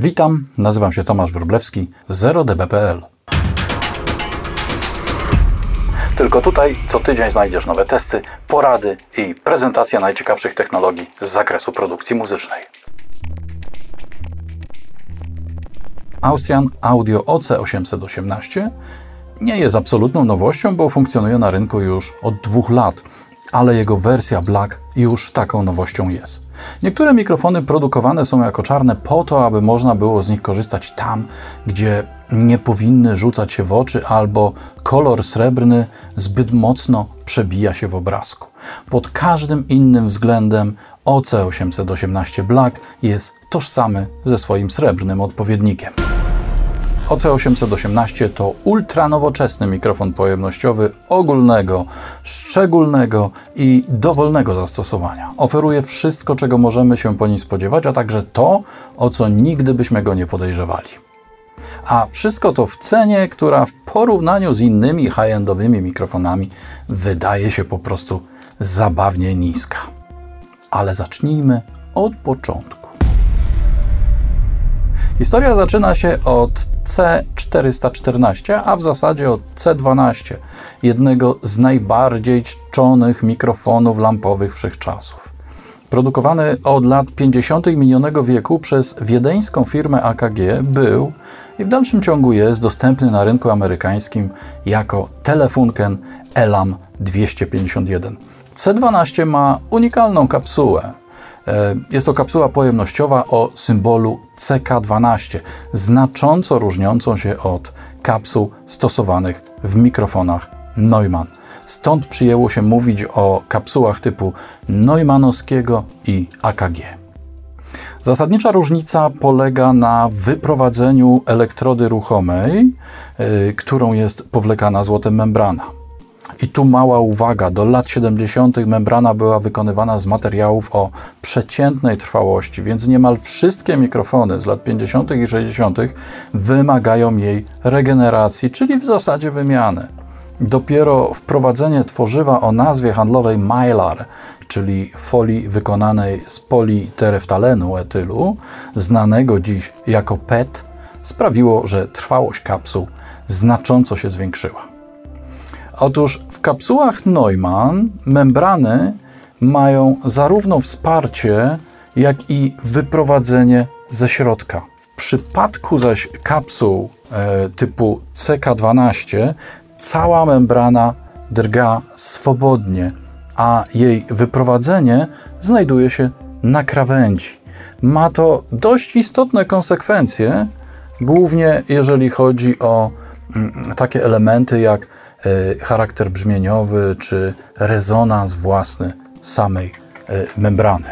Witam, nazywam się Tomasz Wróblewski, 0db.pl. Tylko tutaj co tydzień znajdziesz nowe testy, porady i prezentacja najciekawszych technologii z zakresu produkcji muzycznej. Austrian Audio OC818 nie jest absolutną nowością, bo funkcjonuje na rynku już od dwóch lat, ale jego wersja Black już taką nowością jest. Niektóre mikrofony produkowane są jako czarne po to, aby można było z nich korzystać tam, gdzie nie powinny rzucać się w oczy albo kolor srebrny zbyt mocno przebija się w obrazku. Pod każdym innym względem OC818 Black jest tożsamy ze swoim srebrnym odpowiednikiem. OC818 to ultranowoczesny mikrofon pojemnościowy ogólnego, szczególnego i dowolnego zastosowania. Oferuje wszystko, czego możemy się po nim spodziewać, a także to, o co nigdy byśmy go nie podejrzewali. A wszystko to w cenie, która w porównaniu z innymi high-endowymi mikrofonami wydaje się po prostu zabawnie niska. Ale zacznijmy od początku. Historia zaczyna się od C414, a w zasadzie od C12, jednego z najbardziej czczonych mikrofonów lampowych wszechczasów. Produkowany od lat 50. minionego wieku przez wiedeńską firmę AKG był i w dalszym ciągu jest dostępny na rynku amerykańskim jako Telefunken Elam 251. C12 ma unikalną kapsułę, jest to kapsuła pojemnościowa o symbolu CK12, znacząco różniącą się od kapsuł stosowanych w mikrofonach Neumann. Stąd przyjęło się mówić o kapsułach typu Neumannowskiego i AKG. Zasadnicza różnica polega na wyprowadzeniu elektrody ruchomej, yy, którą jest powlekana złotem membrana. I tu mała uwaga, do lat 70. membrana była wykonywana z materiałów o przeciętnej trwałości, więc niemal wszystkie mikrofony z lat 50. i 60. wymagają jej regeneracji, czyli w zasadzie wymiany. Dopiero wprowadzenie tworzywa o nazwie handlowej Mylar, czyli folii wykonanej z politereftalenu etylu, znanego dziś jako PET, sprawiło, że trwałość kapsuł znacząco się zwiększyła. Otóż w kapsułach Neumann membrany mają zarówno wsparcie, jak i wyprowadzenie ze środka. W przypadku zaś kapsuł e, typu CK12 cała membrana drga swobodnie, a jej wyprowadzenie znajduje się na krawędzi. Ma to dość istotne konsekwencje, głównie jeżeli chodzi o mm, takie elementy jak charakter brzmieniowy czy rezonans własny samej e, membrany.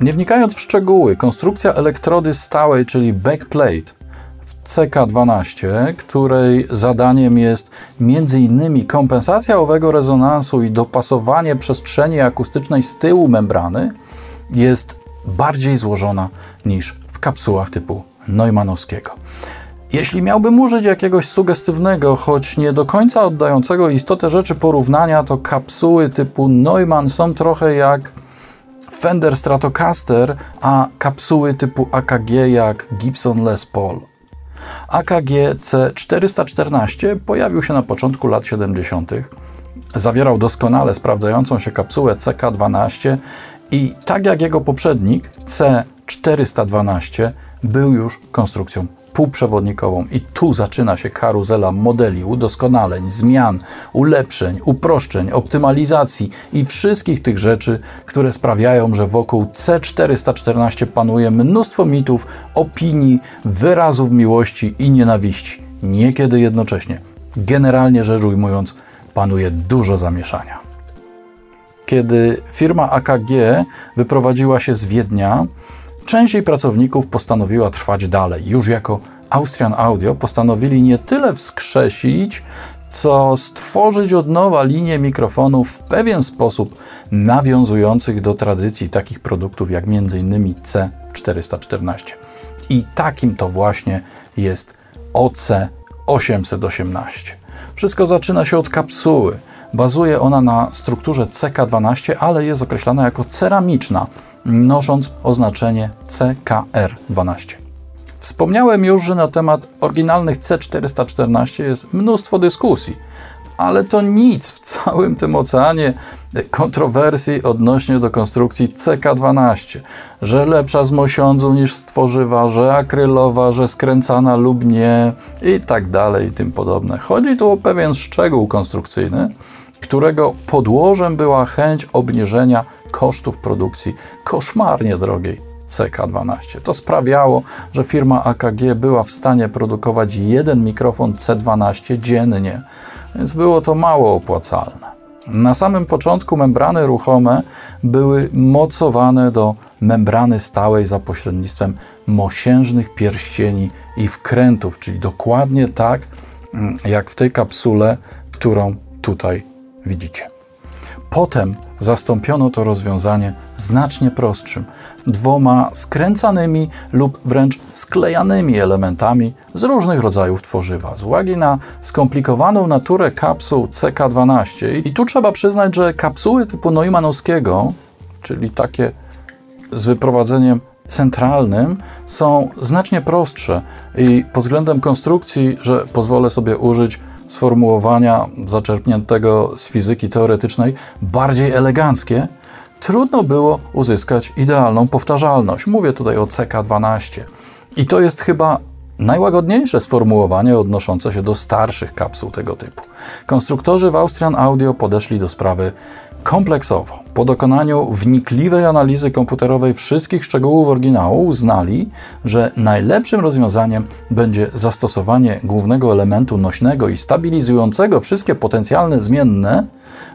Nie wnikając w szczegóły, konstrukcja elektrody stałej, czyli backplate w CK12, której zadaniem jest m.in. kompensacja owego rezonansu i dopasowanie przestrzeni akustycznej z tyłu membrany, jest bardziej złożona niż w kapsułach typu Neumannowskiego. Jeśli miałbym użyć jakiegoś sugestywnego, choć nie do końca oddającego istotę rzeczy porównania, to kapsuły typu Neumann są trochę jak Fender Stratocaster, a kapsuły typu AKG jak Gibson Les Paul. AKG C414 pojawił się na początku lat 70. Zawierał doskonale sprawdzającą się kapsułę CK12 i tak jak jego poprzednik C412 był już konstrukcją półprzewodnikową. I tu zaczyna się karuzela modeli, udoskonaleń, zmian, ulepszeń, uproszczeń, optymalizacji i wszystkich tych rzeczy, które sprawiają, że wokół C414 panuje mnóstwo mitów, opinii, wyrazów miłości i nienawiści. Niekiedy jednocześnie. Generalnie rzecz ujmując, panuje dużo zamieszania. Kiedy firma AKG wyprowadziła się z Wiednia, Część jej pracowników postanowiła trwać dalej. Już jako Austrian Audio postanowili nie tyle wskrzesić, co stworzyć od nowa linię mikrofonów w pewien sposób nawiązujących do tradycji takich produktów jak m.in. C414. I takim to właśnie jest OC818. Wszystko zaczyna się od kapsuły. Bazuje ona na strukturze CK12, ale jest określana jako ceramiczna nosząc oznaczenie CKR12. Wspomniałem już, że na temat oryginalnych C414 jest mnóstwo dyskusji, ale to nic w całym tym oceanie kontrowersji odnośnie do konstrukcji CK12, że lepsza z mosiądzu niż z tworzywa, że akrylowa, że skręcana lub nie i tak dalej i tym podobne. Chodzi tu o pewien szczegół konstrukcyjny, którego podłożem była chęć obniżenia kosztów produkcji koszmarnie drogiej CK12. To sprawiało, że firma AKG była w stanie produkować jeden mikrofon C12 dziennie, więc było to mało opłacalne. Na samym początku membrany ruchome były mocowane do membrany stałej za pośrednictwem mosiężnych pierścieni i wkrętów, czyli dokładnie tak mm, jak w tej kapsule, którą tutaj widzicie. Potem zastąpiono to rozwiązanie znacznie prostszym, dwoma skręcanymi lub wręcz sklejanymi elementami z różnych rodzajów tworzywa. Z uwagi na skomplikowaną naturę kapsuł CK12 i tu trzeba przyznać, że kapsuły typu Neumannowskiego, czyli takie z wyprowadzeniem centralnym są znacznie prostsze i pod względem konstrukcji, że pozwolę sobie użyć sformułowania zaczerpniętego z fizyki teoretycznej, bardziej eleganckie, trudno było uzyskać idealną powtarzalność. Mówię tutaj o CK12. I to jest chyba najłagodniejsze sformułowanie odnoszące się do starszych kapsuł tego typu. Konstruktorzy w Austrian Audio podeszli do sprawy kompleksowo. Po dokonaniu wnikliwej analizy komputerowej wszystkich szczegółów oryginału uznali, że najlepszym rozwiązaniem będzie zastosowanie głównego elementu nośnego i stabilizującego wszystkie potencjalne zmienne,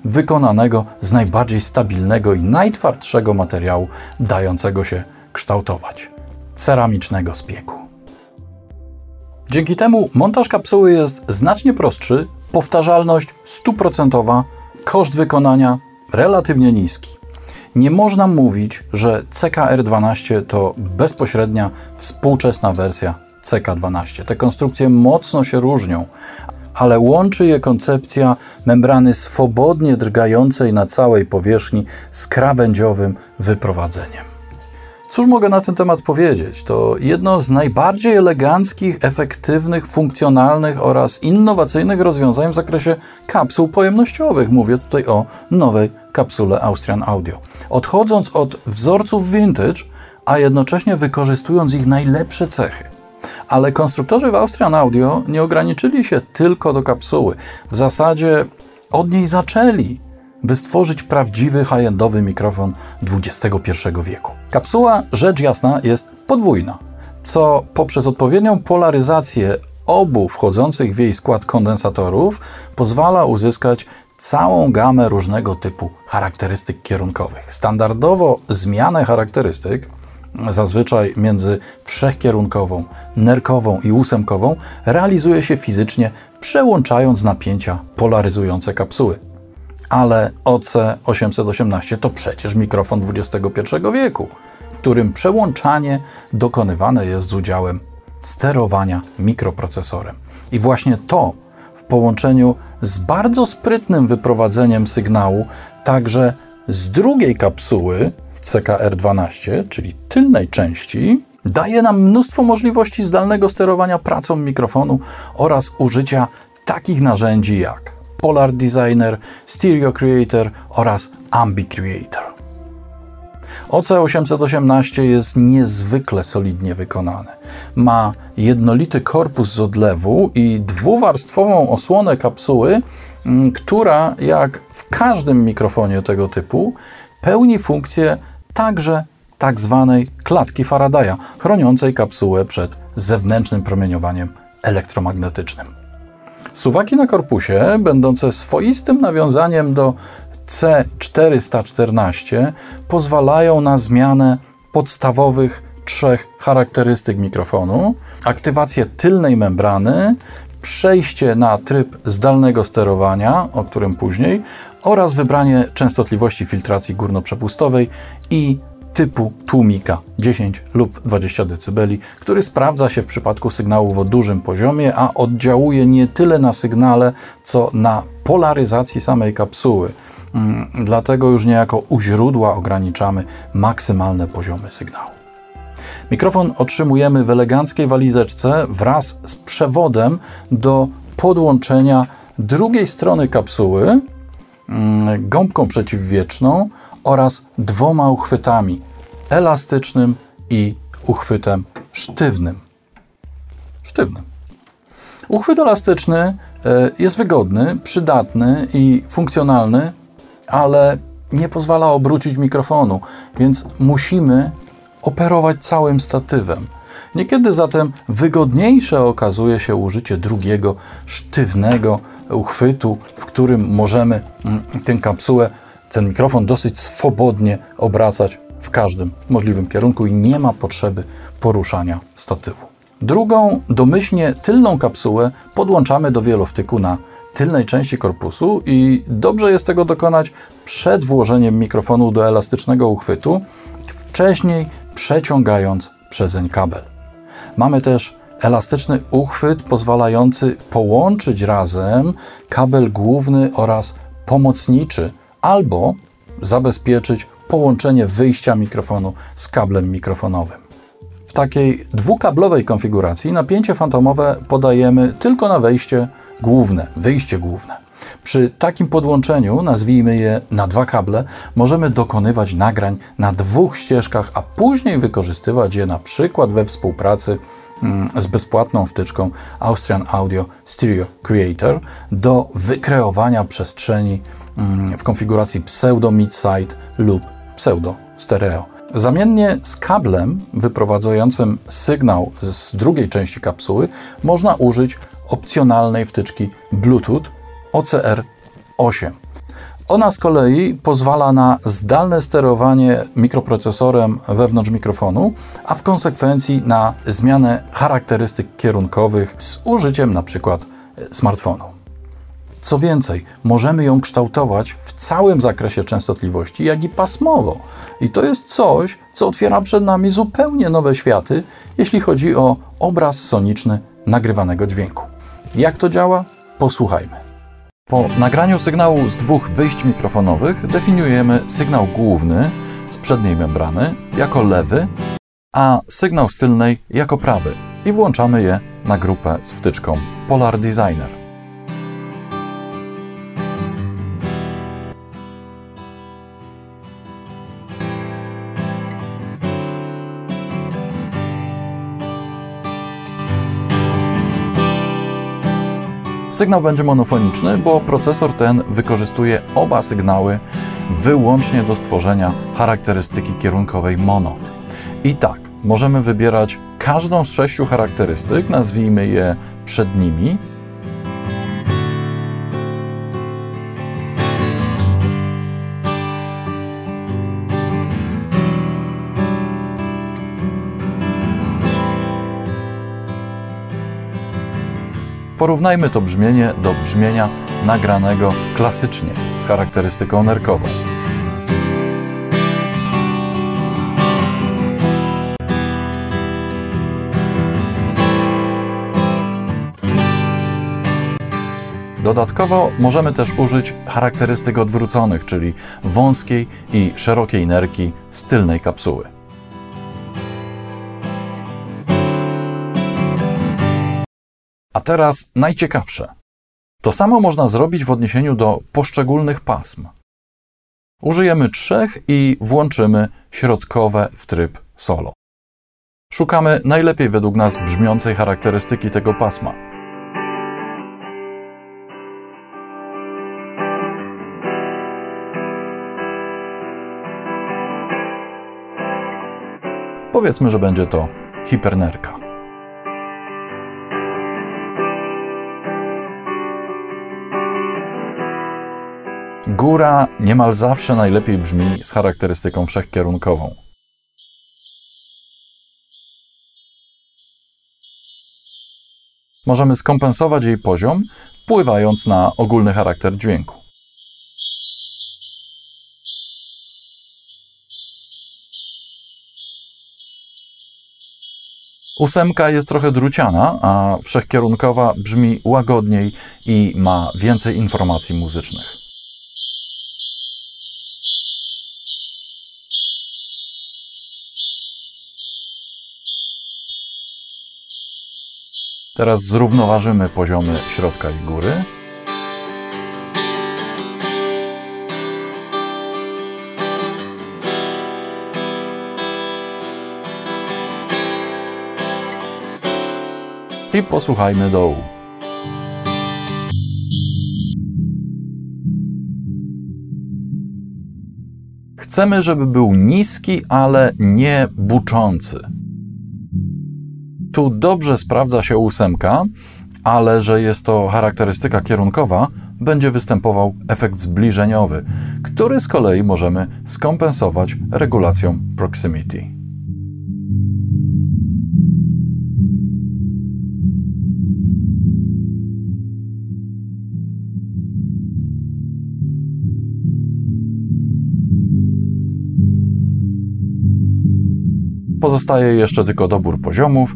wykonanego z najbardziej stabilnego i najtwardszego materiału dającego się kształtować ceramicznego spieku. Dzięki temu montaż kapsuły jest znacznie prostszy, powtarzalność stuprocentowa, koszt wykonania relatywnie niski. Nie można mówić, że CKR12 to bezpośrednia współczesna wersja CK12. Te konstrukcje mocno się różnią, ale łączy je koncepcja membrany swobodnie drgającej na całej powierzchni z krawędziowym wyprowadzeniem. Cóż mogę na ten temat powiedzieć? To jedno z najbardziej eleganckich, efektywnych, funkcjonalnych oraz innowacyjnych rozwiązań w zakresie kapsuł pojemnościowych. Mówię tutaj o nowej kapsule Austrian Audio. Odchodząc od wzorców vintage, a jednocześnie wykorzystując ich najlepsze cechy. Ale konstruktorzy w Austrian Audio nie ograniczyli się tylko do kapsuły. W zasadzie od niej zaczęli by stworzyć prawdziwy high-endowy mikrofon XXI wieku. Kapsuła, rzecz jasna, jest podwójna, co poprzez odpowiednią polaryzację obu wchodzących w jej skład kondensatorów pozwala uzyskać całą gamę różnego typu charakterystyk kierunkowych. Standardowo zmianę charakterystyk, zazwyczaj między wszechkierunkową, nerkową i ósemkową, realizuje się fizycznie, przełączając napięcia polaryzujące kapsuły ale OC818 to przecież mikrofon XXI wieku, w którym przełączanie dokonywane jest z udziałem sterowania mikroprocesorem. I właśnie to w połączeniu z bardzo sprytnym wyprowadzeniem sygnału także z drugiej kapsuły CKR12, czyli tylnej części, daje nam mnóstwo możliwości zdalnego sterowania pracą mikrofonu oraz użycia takich narzędzi jak Polar Designer, Stereo Creator oraz Ambi Creator. OC818 jest niezwykle solidnie wykonany. Ma jednolity korpus z odlewu i dwuwarstwową osłonę kapsuły, mm, która, jak w każdym mikrofonie tego typu, pełni funkcję także tak zwanej klatki Faradaya, chroniącej kapsułę przed zewnętrznym promieniowaniem elektromagnetycznym. Suwaki na korpusie, będące swoistym nawiązaniem do C414, pozwalają na zmianę podstawowych trzech charakterystyk mikrofonu: aktywację tylnej membrany, przejście na tryb zdalnego sterowania, o którym później, oraz wybranie częstotliwości filtracji górnoprzepustowej i typu tłumika 10 lub 20 dB, który sprawdza się w przypadku sygnałów o dużym poziomie, a oddziałuje nie tyle na sygnale, co na polaryzacji samej kapsuły. Mm, dlatego już niejako u źródła ograniczamy maksymalne poziomy sygnału. Mikrofon otrzymujemy w eleganckiej walizeczce wraz z przewodem do podłączenia drugiej strony kapsuły, gąbką przeciwwieczną oraz dwoma uchwytami elastycznym i uchwytem sztywnym. Sztywnym. Uchwyt elastyczny e, jest wygodny, przydatny i funkcjonalny, ale nie pozwala obrócić mikrofonu, więc musimy operować całym statywem. Niekiedy zatem wygodniejsze okazuje się użycie drugiego, sztywnego uchwytu, w którym możemy mm, tę kapsułę, ten mikrofon dosyć swobodnie obracać w każdym możliwym kierunku i nie ma potrzeby poruszania statywu. Drugą, domyślnie tylną kapsułę podłączamy do wielowtyku na tylnej części korpusu i dobrze jest tego dokonać przed włożeniem mikrofonu do elastycznego uchwytu, wcześniej przeciągając przezeń kabel. Mamy też elastyczny uchwyt pozwalający połączyć razem kabel główny oraz pomocniczy albo zabezpieczyć połączenie wyjścia mikrofonu z kablem mikrofonowym. W takiej dwukablowej konfiguracji napięcie fantomowe podajemy tylko na wejście główne, wyjście główne. Przy takim podłączeniu, nazwijmy je na dwa kable, możemy dokonywać nagrań na dwóch ścieżkach, a później wykorzystywać je na przykład we współpracy mm, z bezpłatną wtyczką Austrian Audio Stereo Creator do wykreowania przestrzeni mm, w konfiguracji pseudo mid-side lub pseudo stereo. Zamiennie z kablem wyprowadzającym sygnał z drugiej części kapsuły można użyć opcjonalnej wtyczki Bluetooth OCR8. Ona z kolei pozwala na zdalne sterowanie mikroprocesorem wewnątrz mikrofonu, a w konsekwencji na zmianę charakterystyk kierunkowych z użyciem np. smartfonu. Co więcej, możemy ją kształtować w całym zakresie częstotliwości, jak i pasmowo. I to jest coś, co otwiera przed nami zupełnie nowe światy, jeśli chodzi o obraz soniczny nagrywanego dźwięku. Jak to działa? Posłuchajmy. Po nagraniu sygnału z dwóch wyjść mikrofonowych definiujemy sygnał główny z przedniej membrany jako lewy, a sygnał z tylnej jako prawy i włączamy je na grupę z wtyczką Polar Designer. Sygnał będzie monofoniczny, bo procesor ten wykorzystuje oba sygnały wyłącznie do stworzenia charakterystyki kierunkowej mono. I tak, możemy wybierać każdą z sześciu charakterystyk, nazwijmy je przednimi, Porównajmy to brzmienie do brzmienia nagranego klasycznie z charakterystyką nerkową. Dodatkowo możemy też użyć charakterystyk odwróconych, czyli wąskiej i szerokiej nerki z tylnej kapsuły. A teraz najciekawsze. To samo można zrobić w odniesieniu do poszczególnych pasm. Użyjemy trzech i włączymy środkowe w tryb solo. Szukamy najlepiej według nas brzmiącej charakterystyki tego pasma. Powiedzmy, że będzie to hipernerka. Góra niemal zawsze najlepiej brzmi z charakterystyką wszechkierunkową. Możemy skompensować jej poziom, wpływając na ogólny charakter dźwięku. Ósemka jest trochę druciana, a wszechkierunkowa brzmi łagodniej i ma więcej informacji muzycznych. Teraz zrównoważymy poziomy środka i góry. I posłuchajmy dołu. Chcemy, żeby był niski, ale nie buczący. Tu dobrze sprawdza się ósemka, ale że jest to charakterystyka kierunkowa, będzie występował efekt zbliżeniowy, który z kolei możemy skompensować regulacją proximity. Pozostaje jeszcze tylko dobór poziomów.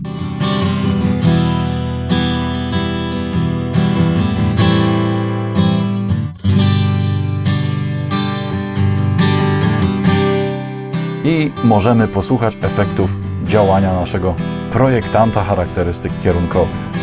I możemy posłuchać efektów działania naszego projektanta charakterystyk kierunkowych.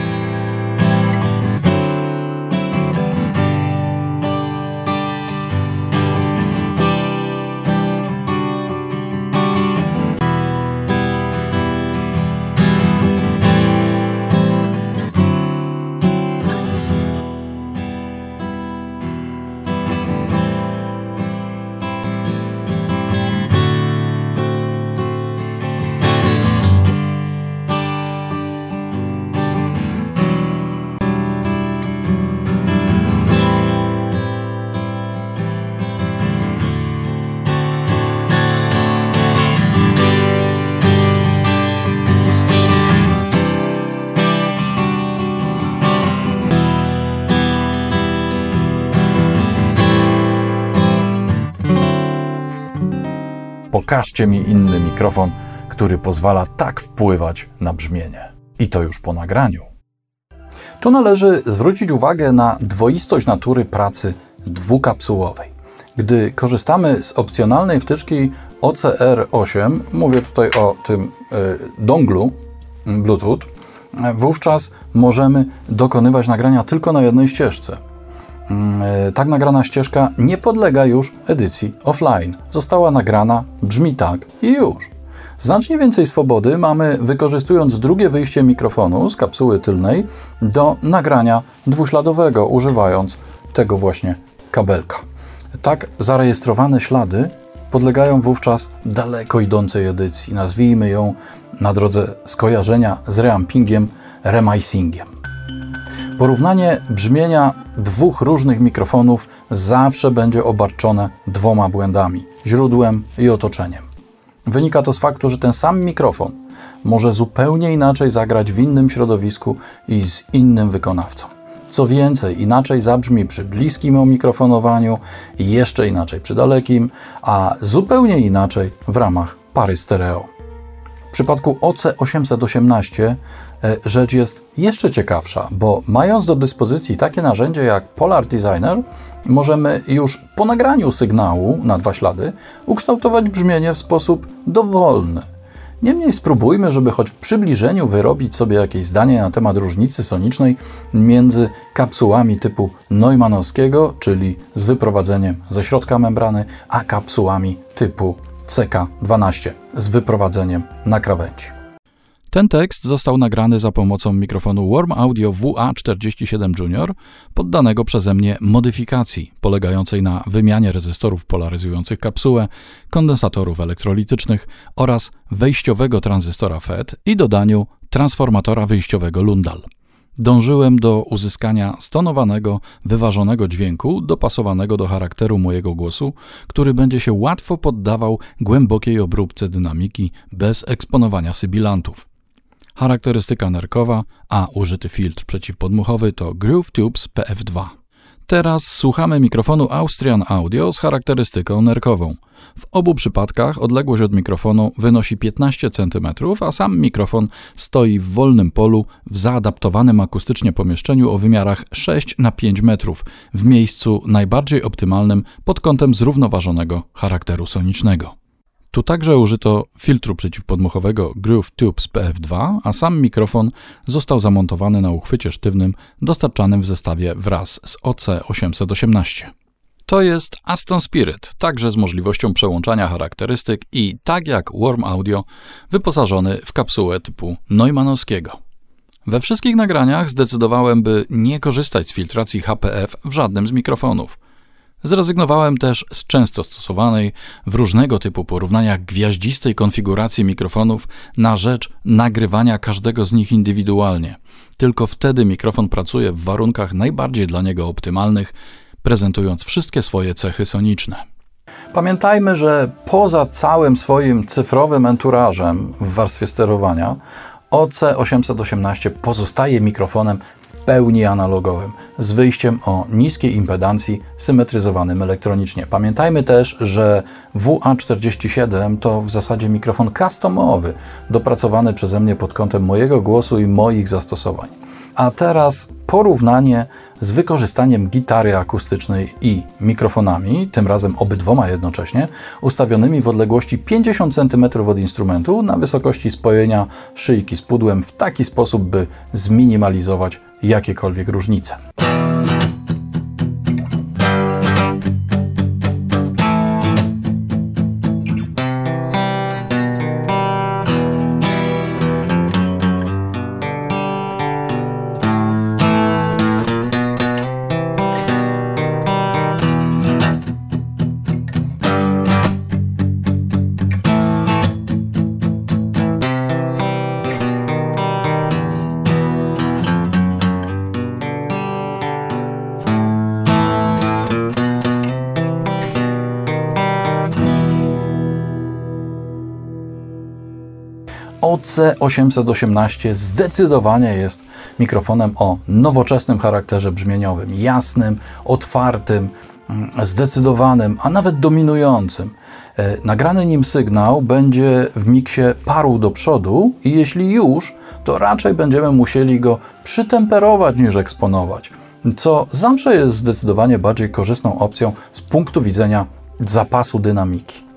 Pokażcie mi inny mikrofon, który pozwala tak wpływać na brzmienie. I to już po nagraniu. Tu należy zwrócić uwagę na dwoistość natury pracy dwukapsułowej. Gdy korzystamy z opcjonalnej wtyczki OCR8, mówię tutaj o tym y, donglu Bluetooth, wówczas możemy dokonywać nagrania tylko na jednej ścieżce. Mm, e, tak nagrana ścieżka nie podlega już edycji offline. Została nagrana, brzmi tak i już. Znacznie więcej swobody mamy wykorzystując drugie wyjście mikrofonu z kapsuły tylnej do nagrania dwuśladowego, używając tego właśnie kabelka. Tak zarejestrowane ślady podlegają wówczas daleko idącej edycji. Nazwijmy ją na drodze skojarzenia z reampingiem, remicingiem. Porównanie brzmienia dwóch różnych mikrofonów zawsze będzie obarczone dwoma błędami źródłem i otoczeniem. Wynika to z faktu, że ten sam mikrofon może zupełnie inaczej zagrać w innym środowisku i z innym wykonawcą. Co więcej, inaczej zabrzmi przy bliskim mikrofonowaniu, jeszcze inaczej przy dalekim, a zupełnie inaczej w ramach pary stereo. W przypadku OC818 E, rzecz jest jeszcze ciekawsza, bo mając do dyspozycji takie narzędzie jak Polar Designer, możemy już po nagraniu sygnału na dwa ślady ukształtować brzmienie w sposób dowolny. Niemniej spróbujmy, żeby choć w przybliżeniu wyrobić sobie jakieś zdanie na temat różnicy sonicznej między kapsułami typu Neumannowskiego, czyli z wyprowadzeniem ze środka membrany, a kapsułami typu CK12 z wyprowadzeniem na krawędzi. Ten tekst został nagrany za pomocą mikrofonu Warm Audio WA47 Junior, poddanego przeze mnie modyfikacji polegającej na wymianie rezystorów polaryzujących kapsułę, kondensatorów elektrolitycznych oraz wejściowego tranzystora FET i dodaniu transformatora wyjściowego Lundal. Dążyłem do uzyskania stonowanego, wyważonego dźwięku, dopasowanego do charakteru mojego głosu, który będzie się łatwo poddawał głębokiej obróbce dynamiki bez eksponowania sybilantów. Charakterystyka nerkowa, a użyty filtr przeciwpodmuchowy to Groove Tubes PF2. Teraz słuchamy mikrofonu Austrian Audio z charakterystyką nerkową. W obu przypadkach odległość od mikrofonu wynosi 15 cm, a sam mikrofon stoi w wolnym polu w zaadaptowanym akustycznie pomieszczeniu o wymiarach 6 na 5 metrów, w miejscu najbardziej optymalnym pod kątem zrównoważonego charakteru sonicznego. Tu także użyto filtru przeciwpodmuchowego Groove Tubes PF2, a sam mikrofon został zamontowany na uchwycie sztywnym dostarczanym w zestawie wraz z OC818. To jest Aston Spirit, także z możliwością przełączania charakterystyk i, tak jak Warm Audio, wyposażony w kapsułę typu Neumannowskiego. We wszystkich nagraniach zdecydowałem, by nie korzystać z filtracji HPF w żadnym z mikrofonów. Zrezygnowałem też z często stosowanej w różnego typu porównaniach gwiaździstej konfiguracji mikrofonów na rzecz nagrywania każdego z nich indywidualnie. Tylko wtedy mikrofon pracuje w warunkach najbardziej dla niego optymalnych, prezentując wszystkie swoje cechy soniczne. Pamiętajmy, że poza całym swoim cyfrowym enturażem w warstwie sterowania, OC818 pozostaje mikrofonem pełni analogowym, z wyjściem o niskiej impedancji, symetryzowanym elektronicznie. Pamiętajmy też, że WA47 to w zasadzie mikrofon customowy, dopracowany przeze mnie pod kątem mojego głosu i moich zastosowań. A teraz porównanie z wykorzystaniem gitary akustycznej i mikrofonami, tym razem obydwoma jednocześnie, ustawionymi w odległości 50 cm od instrumentu na wysokości spojenia szyjki z pudłem w taki sposób, by zminimalizować jakiekolwiek różnice. OC818 zdecydowanie jest mikrofonem o nowoczesnym charakterze brzmieniowym, jasnym, otwartym, mm, zdecydowanym, a nawet dominującym. E, nagrany nim sygnał będzie w miksie paru do przodu i jeśli już, to raczej będziemy musieli go przytemperować niż eksponować, co zawsze jest zdecydowanie bardziej korzystną opcją z punktu widzenia zapasu dynamiki.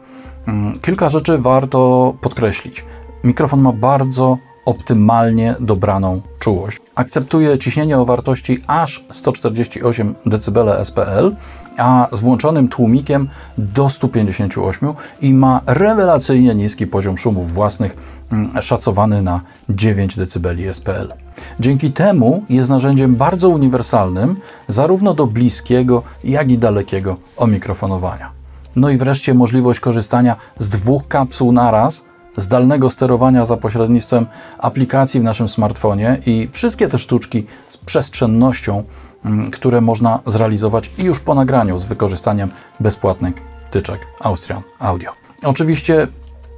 Mm, kilka rzeczy warto podkreślić. Mikrofon ma bardzo optymalnie dobraną czułość. Akceptuje ciśnienie o wartości aż 148 dB SPL, a z włączonym tłumikiem do 158 i ma rewelacyjnie niski poziom szumów własnych, mm, szacowany na 9 dB SPL. Dzięki temu jest narzędziem bardzo uniwersalnym, zarówno do bliskiego, jak i dalekiego omikrofonowania. No i wreszcie możliwość korzystania z dwóch kapsuł naraz – zdalnego sterowania za pośrednictwem aplikacji w naszym smartfonie i wszystkie te sztuczki z przestrzennością, mm, które można zrealizować już po nagraniu z wykorzystaniem bezpłatnych wtyczek Austrian Audio. Oczywiście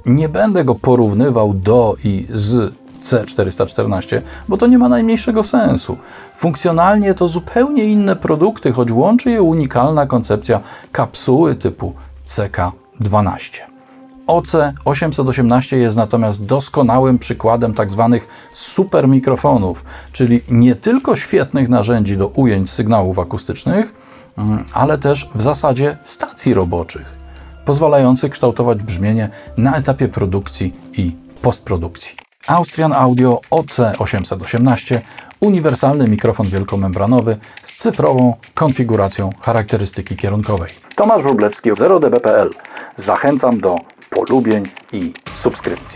nie będę go porównywał do i z C414, bo to nie ma najmniejszego sensu. Funkcjonalnie to zupełnie inne produkty, choć łączy je unikalna koncepcja kapsuły typu CK12. OC818 jest natomiast doskonałym przykładem tzw. Tak super mikrofonów, czyli nie tylko świetnych narzędzi do ujęć sygnałów akustycznych, mm, ale też w zasadzie stacji roboczych, pozwalających kształtować brzmienie na etapie produkcji i postprodukcji. Austrian Audio OC818 uniwersalny mikrofon wielkomembranowy z cyfrową konfiguracją charakterystyki kierunkowej. Tomasz Wróblewski 0db.pl Zachęcam do polubień i subskrypcji.